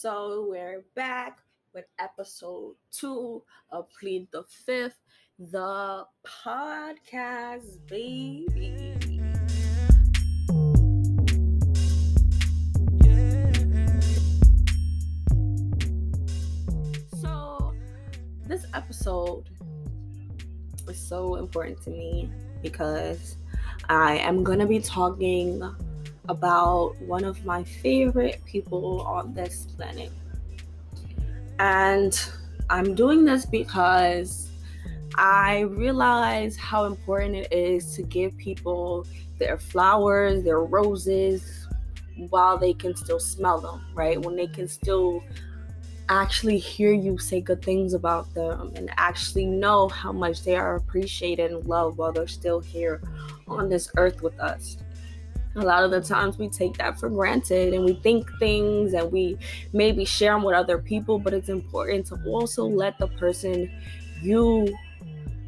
So we're back with episode two of Plead the Fifth, the podcast, baby. So this episode is so important to me because I am gonna be talking about one of my favorite people on this planet. And I'm doing this because I realize how important it is to give people their flowers, their roses, while they can still smell them, right? When they can still actually hear you say good things about them and actually know how much they are appreciated and loved while they're still here on this earth with us a lot of the times we take that for granted and we think things and we maybe share them with other people but it's important to also let the person you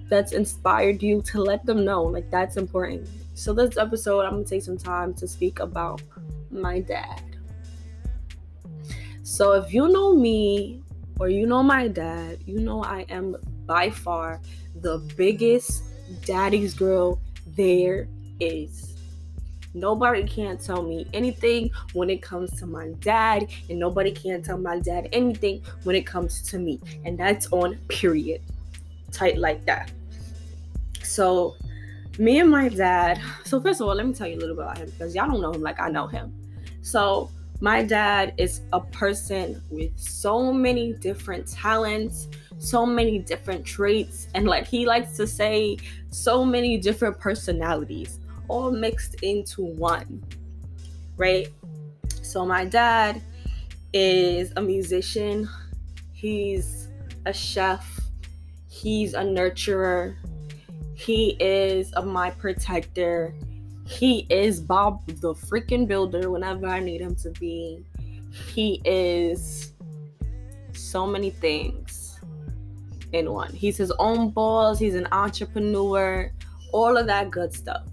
that's inspired you to let them know like that's important. So this episode i'm gonna take some time to speak about my dad. So if you know me or you know my dad you know i am by far the biggest daddy's girl there is Nobody can't tell me anything when it comes to my dad, and nobody can tell my dad anything when it comes to me. And that's on period. Tight like that. So, me and my dad. So, first of all, let me tell you a little bit about him because y'all don't know him like I know him. So, my dad is a person with so many different talents, so many different traits, and like he likes to say, so many different personalities all mixed into one, right? So, my dad is a musician, he's a chef, he's a nurturer, he is a my protector, he is Bob the freaking builder whenever I need him to be. He is so many things in one. He's his own boss, he's an entrepreneur, all of that good stuff.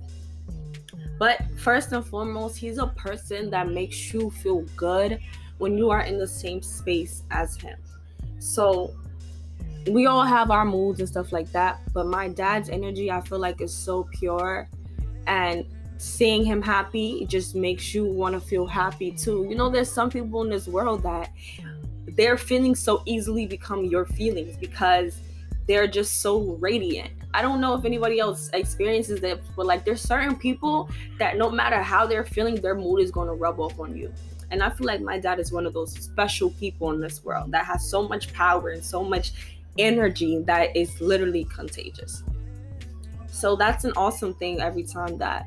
But first and foremost, he's a person that makes you feel good when you are in the same space as him. So we all have our moods and stuff like that, but my dad's energy I feel like is so pure and seeing him happy just makes you want to feel happy too. You know, there's some people in this world that their feelings so easily become your feelings because they're just so radiant. I don't know if anybody else experiences that, but like there's certain people that no matter how they're feeling, their mood is going to rub off on you. And I feel like my dad is one of those special people in this world that has so much power and so much energy that is literally contagious. So that's an awesome thing every time that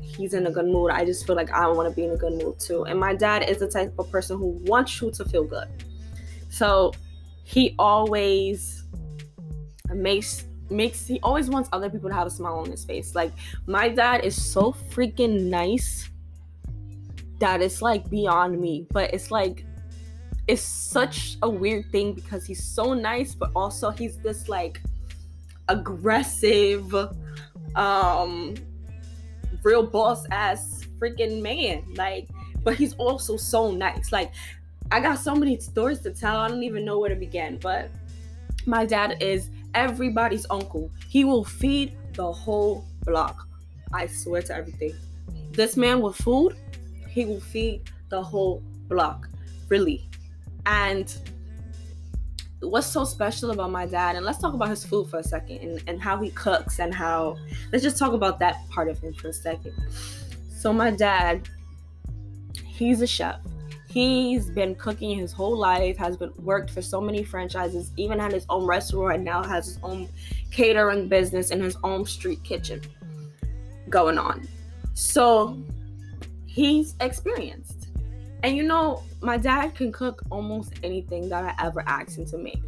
he's in a good mood. I just feel like I want to be in a good mood too. And my dad is the type of person who wants you to feel good. So he always makes makes he always wants other people to have a smile on his face. Like my dad is so freaking nice that it's like beyond me. But it's like it's such a weird thing because he's so nice, but also he's this like aggressive, um, real boss ass freaking man. Like, but he's also so nice. Like, I got so many stories to tell. I don't even know where to begin. But my dad is everybody's uncle. He will feed the whole block. I swear to everything. This man with food, he will feed the whole block. Really. And what's so special about my dad, and let's talk about his food for a second and, and how he cooks and how let's just talk about that part of him for a second. So my dad, he's a chef he's been cooking his whole life has been worked for so many franchises even had his own restaurant and now has his own catering business and his own street kitchen going on. So he's experienced. And you know my dad can cook almost anything that i ever asked him to make.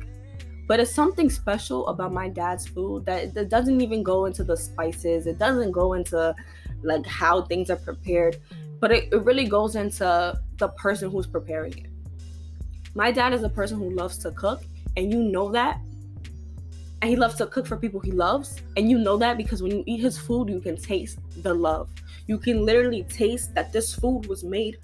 But it's something special about my dad's food that, that doesn't even go into the spices. It doesn't go into like how things are prepared but it, it really goes into the person who's preparing it. My dad is a person who loves to cook, and you know that. And he loves to cook for people he loves, and you know that because when you eat his food, you can taste the love. You can literally taste that this food was made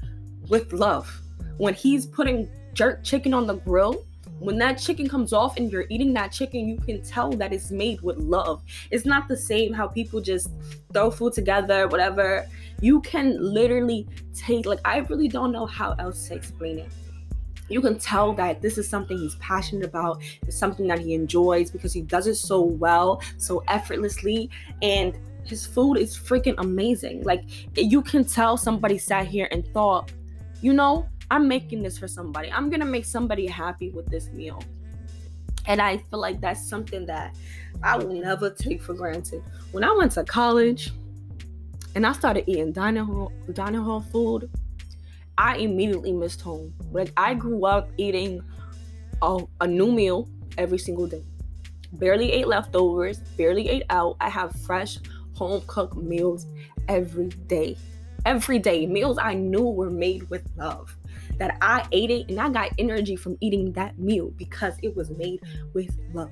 with love. When he's putting jerk chicken on the grill, when that chicken comes off and you're eating that chicken, you can tell that it's made with love. It's not the same how people just throw food together, whatever. You can literally take, like, I really don't know how else to explain it. You can tell that this is something he's passionate about, it's something that he enjoys because he does it so well, so effortlessly, and his food is freaking amazing. Like, you can tell somebody sat here and thought, you know, I'm making this for somebody. I'm gonna make somebody happy with this meal. And I feel like that's something that I will never take for granted. When I went to college and I started eating dining hall, hall food, I immediately missed home. Like I grew up eating a, a new meal every single day. Barely ate leftovers, barely ate out. I have fresh home cooked meals every day. Every day. Meals I knew were made with love that I ate it and I got energy from eating that meal because it was made with love.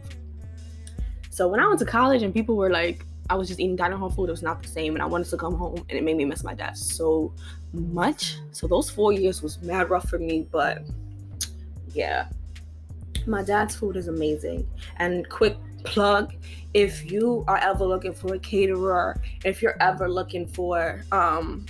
So when I went to college and people were like, I was just eating dining hall food, it was not the same, and I wanted to come home, and it made me miss my dad so much. So those four years was mad rough for me, but yeah, my dad's food is amazing. And quick plug if you are ever looking for a caterer, if you're ever looking for um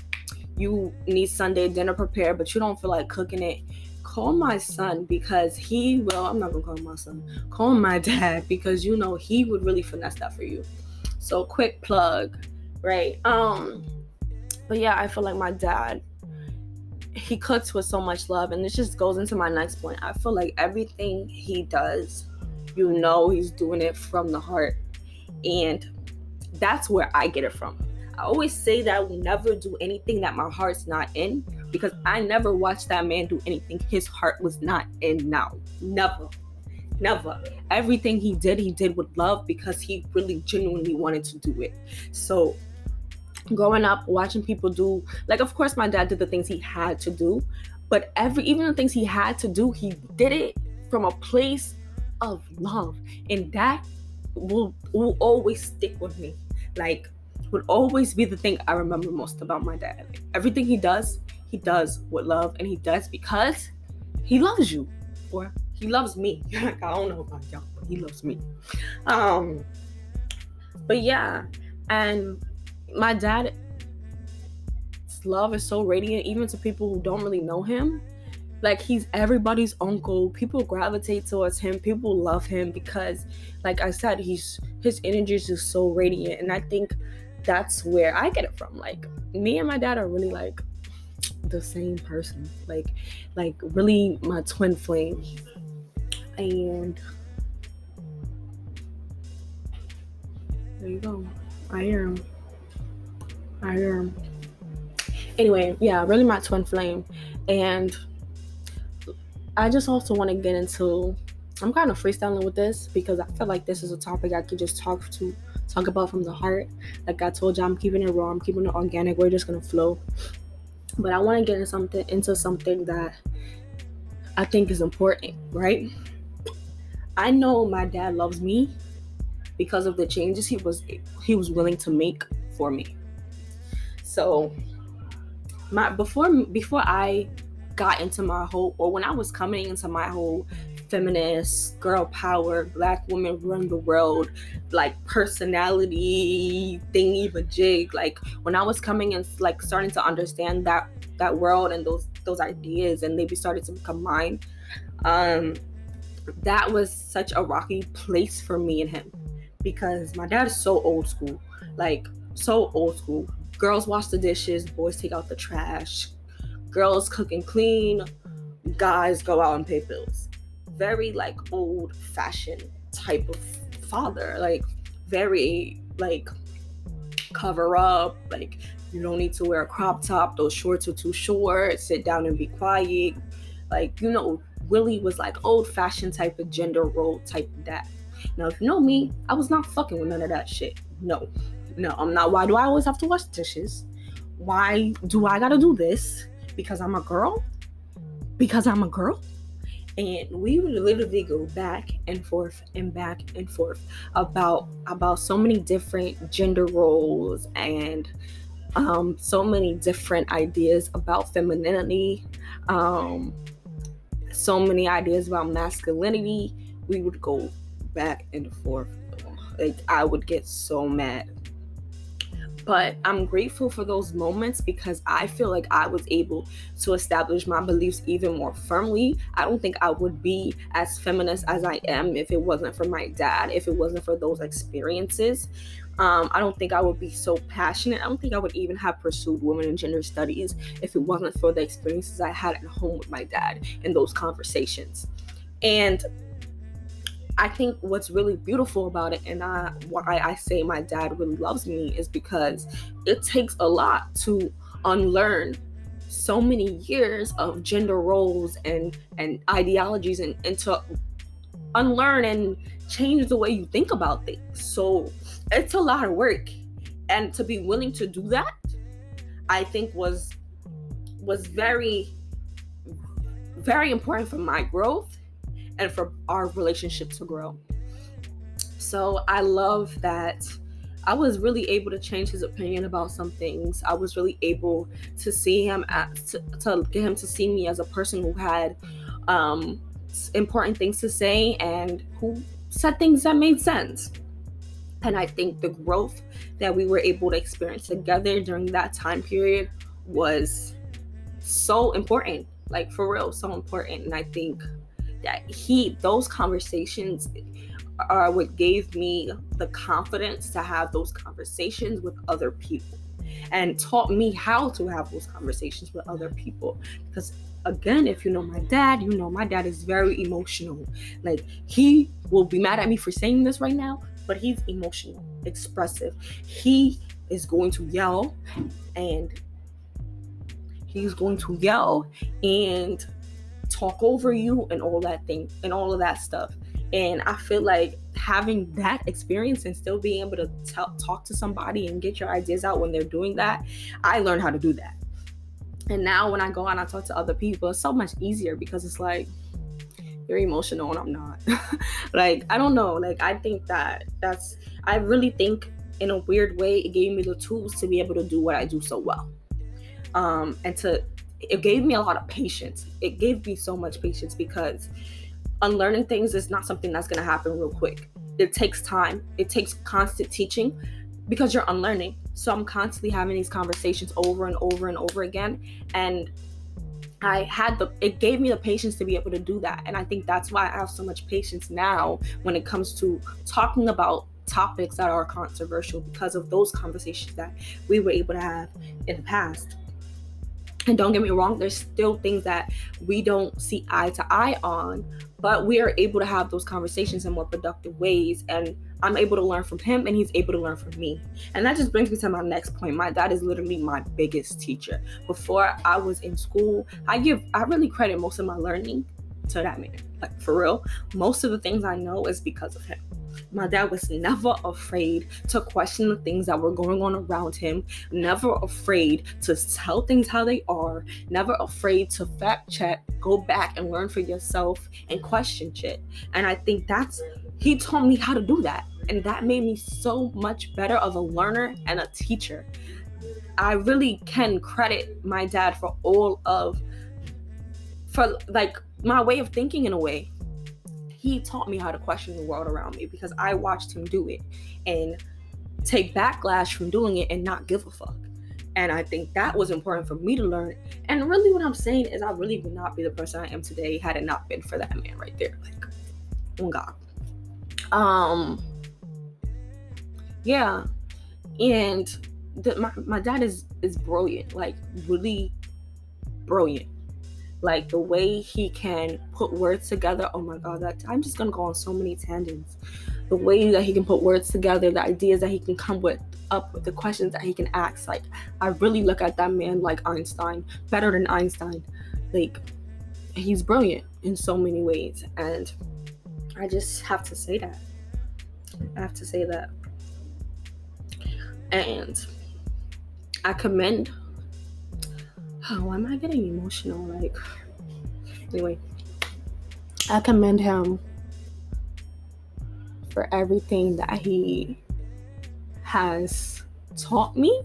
you need Sunday dinner prepared, but you don't feel like cooking it, call my son because he will. I'm not gonna call my son. Call my dad because you know he would really finesse that for you. So quick plug, right? Um, but yeah, I feel like my dad. He cooks with so much love, and this just goes into my next point. I feel like everything he does, you know, he's doing it from the heart, and that's where I get it from I always say that I will never do anything that my heart's not in because I never watched that man do anything his heart was not in now. Never. Never. Everything he did, he did with love because he really genuinely wanted to do it. So growing up watching people do like of course my dad did the things he had to do but every even the things he had to do he did it from a place of love and that will will always stick with me like would always be the thing I remember most about my dad. Everything he does, he does with love, and he does because he loves you, or he loves me. I don't know about y'all, but he loves me. Um, but yeah, and my dad's love is so radiant, even to people who don't really know him. Like he's everybody's uncle. People gravitate towards him. People love him because, like I said, he's his energy is just so radiant, and I think that's where I get it from. Like me and my dad are really like the same person. Like like really my twin flame. And there you go. I am. I am. Anyway, yeah, really my twin flame. And I just also want to get into I'm kind of freestyling with this because I feel like this is a topic I could just talk to talk about from the heart. Like I told you, I'm keeping it raw. I'm keeping it organic. We're just gonna flow. But I want to get into something into something that I think is important, right? I know my dad loves me because of the changes he was he was willing to make for me. So my before before I got into my whole or when I was coming into my whole feminist, girl power, black woman run the world, like personality thingy but jig. Like when I was coming and like starting to understand that that world and those those ideas and they started to become mine. Um that was such a rocky place for me and him because my dad is so old school. Like so old school. Girls wash the dishes, boys take out the trash. Girls cook and clean, guys go out and pay bills very like old fashioned type of father like very like cover up like you don't need to wear a crop top those shorts are too short sit down and be quiet like you know willie was like old fashioned type of gender role type of that. now if you know me i was not fucking with none of that shit. No no i'm not. Why do i always have to wash dishes? Why do i gotta do this? Because i'm a girl? Because i'm a girl? And we would literally go back and forth and back and forth about about so many different gender roles and um, so many different ideas about femininity. Um, so many ideas about masculinity. We would go back and forth. Like I would get so mad. But I'm grateful for those moments because I feel like I was able to establish my beliefs even more firmly. I don't think I would be as feminist as I am if it wasn't for my dad, if it wasn't for those experiences. Um, I don't think I would be so passionate. I don't think I would even have pursued women and gender studies if it wasn't for the experiences I had at home with my dad in those conversations. And I think what's really beautiful about it, and I, why I say my dad really loves me, is because it takes a lot to unlearn so many years of gender roles and and ideologies and, and to unlearn and change the way you think about things. So it's a lot of work. And to be willing to do that, I think was was very very important for my growth and for our relationship to grow. So I love that I was really able to change his opinion about some things. I was really able to see him as, to, to get him to see me as a person who had um, important things to say and who said things that made sense. And I think the growth that we were able to experience together during that time period was so important. Like for real, so important. And I think that he those conversations uh, are what gave me the confidence to have those conversations with other people and taught me how to have those conversations with other people. Because again if you know my dad you know my dad is very emotional. Like he will be mad at me for saying this right now but he's emotional expressive. He is going to yell and he's going to yell and talk over you and all that thing and all of that stuff. And I feel like having that experience and still being able to t- talk to somebody and get your ideas out when they're doing that, I learned how to do that. And now when I go out and I talk to other people, it's so much easier because it's like you're emotional and I'm not. like I don't know. Like I think that that's I really think in a weird way it gave me the tools to be able to do what I do so well. Um, and to it gave me a lot of patience. It gave me so much patience because unlearning things is not something that's going to happen real quick. It takes time, it takes constant teaching because you're unlearning. So I'm constantly having these conversations over and over and over again. And I had the, it gave me the patience to be able to do that. And I think that's why I have so much patience now when it comes to talking about topics that are controversial because of those conversations that we were able to have in the past. And don't get me wrong, there's still things that we don't see eye to eye on, but we are able to have those conversations in more productive ways. And I'm able to learn from him, and he's able to learn from me. And that just brings me to my next point. My dad is literally my biggest teacher. Before I was in school, I give, I really credit most of my learning to that man. Like for real, most of the things I know is because of him. My dad was never afraid to question the things that were going on around him, never afraid to tell things how they are, never afraid to fact check, go back and learn for yourself and question shit. And I think that's, he taught me how to do that. And that made me so much better of a learner and a teacher. I really can credit my dad for all of, for like my way of thinking in a way he taught me how to question the world around me because I watched him do it and take backlash from doing it and not give a fuck. And I think that was important for me to learn. And really, what I'm saying is, I really would not be the person I am today had it not been for that man right there. Like, oh God. Um, yeah. And the, my, my dad is is brilliant, like really brilliant like the way he can put words together. Oh my god that i'm just gonna go on so many tangents. The way that he can put words together the ideas that he can come with up with the questions that he can ask. Like i really look at that man like einstein better than einstein. Like he's brilliant in so many ways and i just have to say that. I have to say that. And i commend oh, why am I getting emotional? Like, anyway, I commend him for everything that he has taught me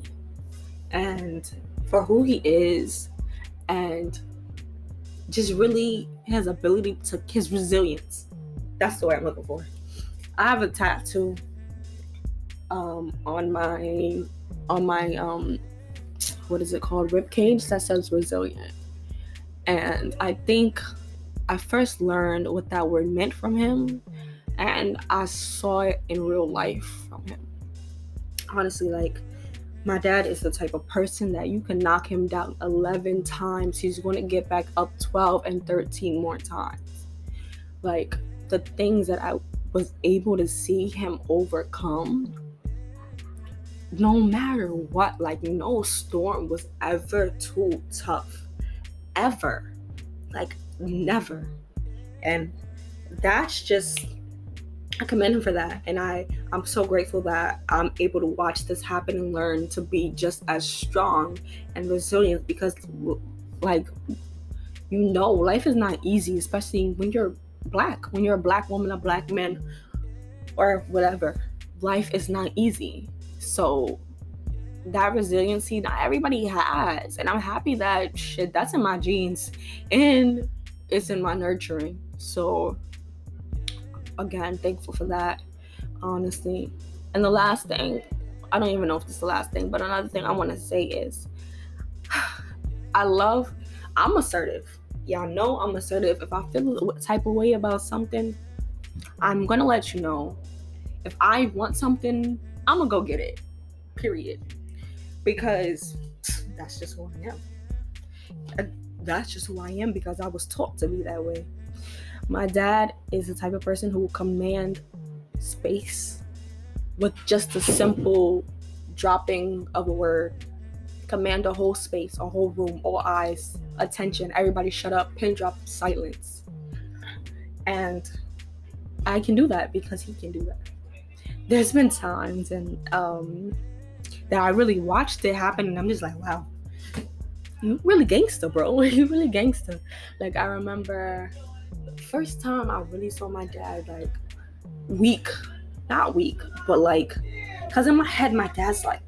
and for who he is and just really his ability to his resilience. That's the word I'm looking for. I have a tattoo um, on my on my um, what is it called rib cage that says resilient, and I think I first learned what that word meant from him, and I saw it in real life from him. Honestly, like my dad is the type of person that you can knock him down 11 times, he's going to get back up 12 and 13 more times. Like the things that I was able to see him overcome, no matter what, like no storm was ever too tough. Ever. Like never. And that's just I commend him for that. And I, I'm so grateful that I'm able to watch this happen and learn to be just as strong and resilient because, like, you know, life is not easy, especially when you're black, when you're a black woman, a black man, or whatever. Life is not easy. So, that resiliency, not everybody has. And I'm happy that shit, that's in my genes and it's in my nurturing. So, again, thankful for that, honestly. And the last thing, I don't even know if this is the last thing, but another thing I want to say is I love, I'm assertive. Y'all know I'm assertive. If I feel a type of way about something, I'm going to let you know. If I want something, I'm to go get it. Period. Because that's just who I am. That's just who I am because I was taught to be that way. My dad is the type of person who will command space with just a simple dropping of a word. Command a whole space, a whole room, all eyes, attention, everybody shut up, pin drop, silence. And I can do that because he can do that. There's been times and um that I really watched it happen and I'm just like, wow, you really gangster, bro. you really gangster. Like I remember first time I really saw my dad like weak, not weak, but like, cause in my head my dad's like,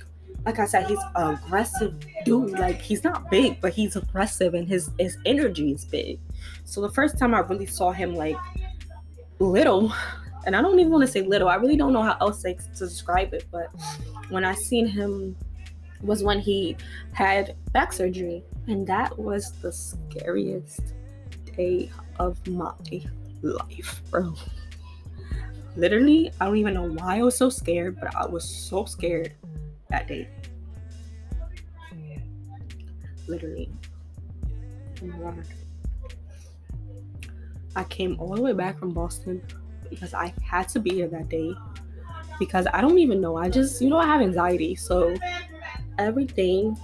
like I said, he's aggressive dude. Like he's not big, but he's aggressive and his his energy is big. So the first time I really saw him like little, and I don't even want to say little. I really don't know how else to describe it, but when I seen him was when he had back surgery, and that was the scariest day of my life, bro. Literally, I don't even know why I was so scared, but I was so scared that day. Literally. Oh. I came all the way back from Boston because I had to be here that day. Because I don't even know. I just, you know, I have anxiety. So everything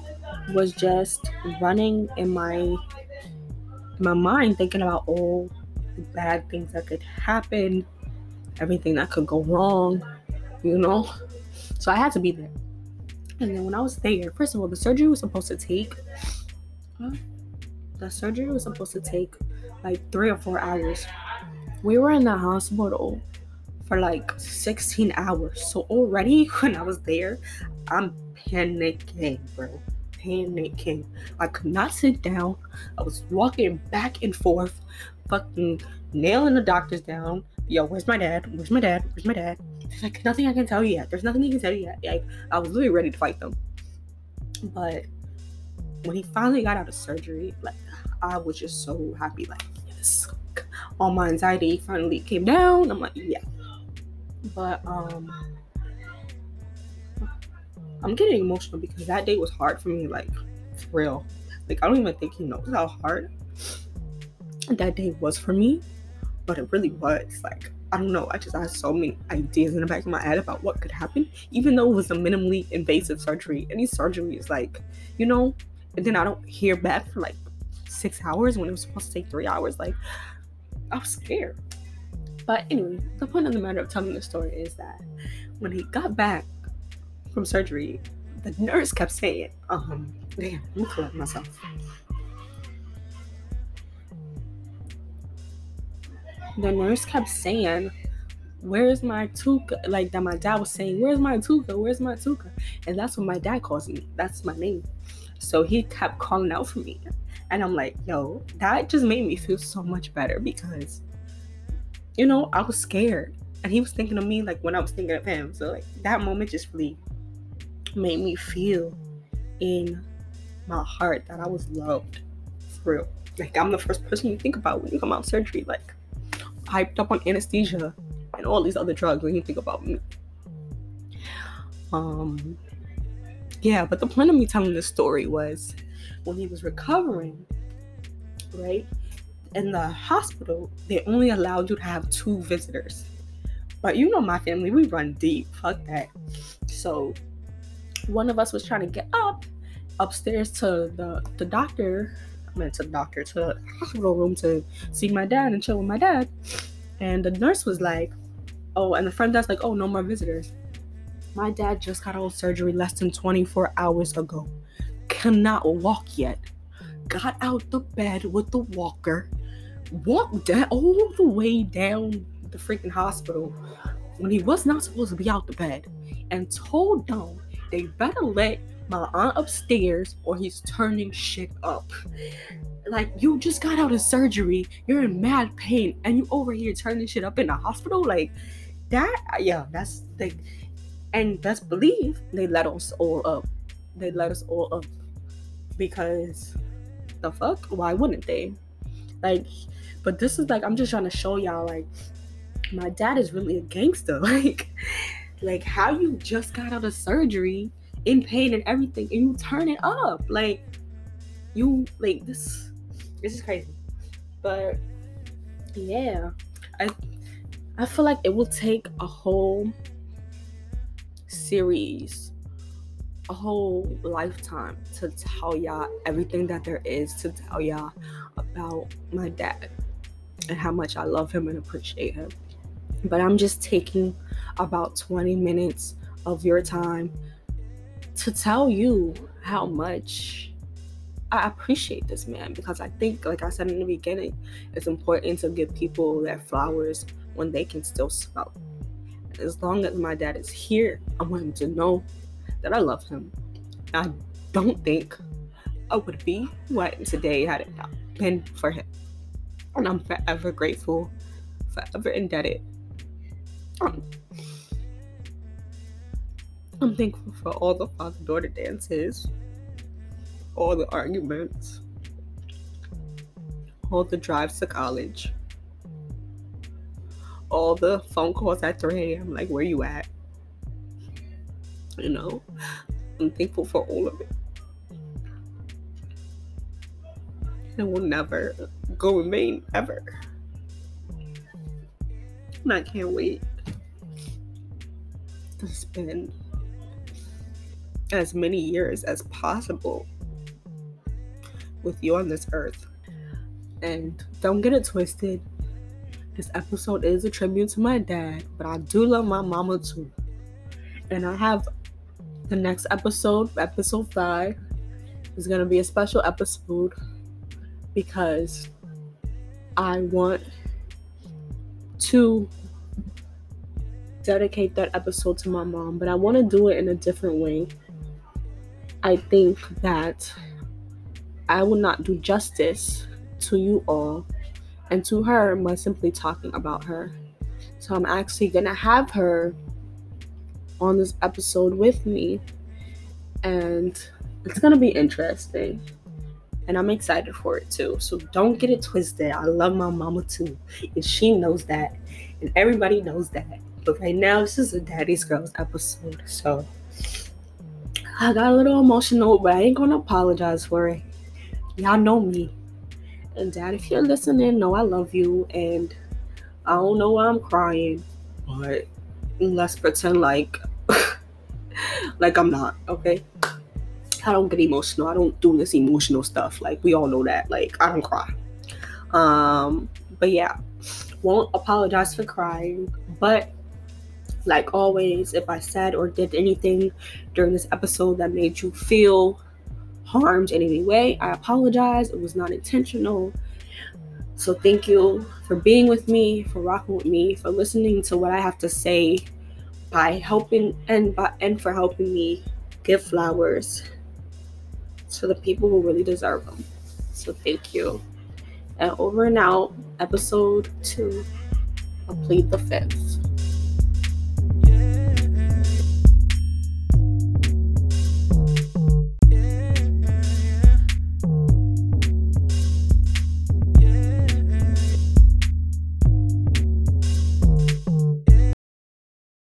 was just running in my my mind thinking about all the bad things that could happen, everything that could go wrong, you know? So I had to be there. And then when I was there, first of all, the surgery was supposed to take, the surgery was supposed to take like three or four hours. We were in the hospital for like 16 hours. So already when I was there, I'm panicking, bro panicking. I could not sit down. I was walking back and forth, fucking nailing the doctors down. Yo, where's my dad? Where's my dad? Where's my dad? There's like nothing I can tell you yet. There's nothing you can tell you yet. Like I was literally ready to fight them. But when he finally got out of surgery, like I was just so happy. Like yes, all my anxiety finally came down. I'm like yeah. But um I'm getting emotional because that day was hard for me, like for real. Like I don't even think he knows how hard that day was for me, but it really was. Like I don't know. I just had so many ideas in the back of my head about what could happen, even though it was a minimally invasive surgery. Any surgery is like, you know, and then I don't hear back for like six hours when it was supposed to take three hours. Like I was scared. But anyway, the point of the matter of telling the story is that when he got back from surgery, the nurse kept saying, um, damn, let me collect myself. The nurse kept saying, Where's my Tuka? Like that my dad was saying, Where's my Tuka? Where's my Tuka? And that's what my dad calls me. That's my name. So he kept calling out for me. And I'm like, yo, that just made me feel so much better because, you know, I was scared. And he was thinking of me like when I was thinking of him. So, like, that moment just really made me feel in my heart that I was loved for real. Like, I'm the first person you think about when you come out of surgery. Like, hyped up on anesthesia and all these other drugs when you think about me. Um, yeah, but the point of me telling this story was when he was recovering, right? In the hospital, they only allowed you to have two visitors. But you know my family, we run deep. Fuck that. So one of us was trying to get up upstairs to the, the doctor. I meant to the doctor, to the hospital room to see my dad and chill with my dad. And the nurse was like, Oh, and the front desk like, oh, no more visitors. My dad just got out of surgery less than 24 hours ago. Cannot walk yet. Mm. Got out the bed with the walker. Walked down all the way down the freaking hospital when he was not supposed to be out the bed and told them they better let my aunt upstairs or he's turning shit up. Like you just got out of surgery, you're in mad pain, and you over here turning shit up in the hospital. Like that yeah that's like and best believe they let us all up they let us all up because the fuck? Why wouldn't they? Like but this is like i'm just trying to show y'all like my dad is really a gangster. Like like how you just got out of surgery in pain and everything and you turn it up. Like you like this this is crazy. But yeah. I I feel like it will take a whole series, a whole lifetime to tell y'all everything that there is to tell y'all about my dad and how much I love him and appreciate him. But I'm just taking about 20 minutes of your time to tell you how much I appreciate this man because I think, like I said in the beginning, it's important to give people their flowers when they can still smell. As long as my dad is here, I want him to know that I love him. I don't think I would be who I am today had it not been for him. And I'm forever grateful, forever indebted. Um, I'm thankful for all the father daughter dances, all the arguments, all the drives to college, all the phone calls at 3 a.m. Like, where you at? You know, I'm thankful for all of it. And will never go in remain ever. And I can't wait to spend as many years as possible with you on this earth. And don't get it twisted. This episode is a tribute to my dad, but I do love my mama too. And I have the next episode, episode five, is going to be a special episode because I want to dedicate that episode to my mom, but I want to do it in a different way. I think that I will not do justice to you all and to her by simply talking about her. So I'm actually gonna have her on this episode with me, and it's gonna be interesting. And I'm excited for it too. So don't get it twisted. I love my mama too. And she knows that. And everybody knows that. But right now, this is a Daddy's Girls episode. So I got a little emotional, but I ain't gonna apologize for it. Y'all know me. And dad, if you're listening, know I love you. And I don't know why I'm crying, but let's pretend like like I'm not, okay? I don't get emotional. I don't do this emotional stuff. Like we all know that. Like I don't cry. Um, but yeah, won't apologize for crying. But like always, if I said or did anything during this episode that made you feel harmed in any way. I apologize. It was not intentional. So thank you for being with me, for rocking with me, for listening to what I have to say by helping and by, and for helping me give flowers to the people who really deserve them. So thank you. And over and out, episode two of Plead the Fifth.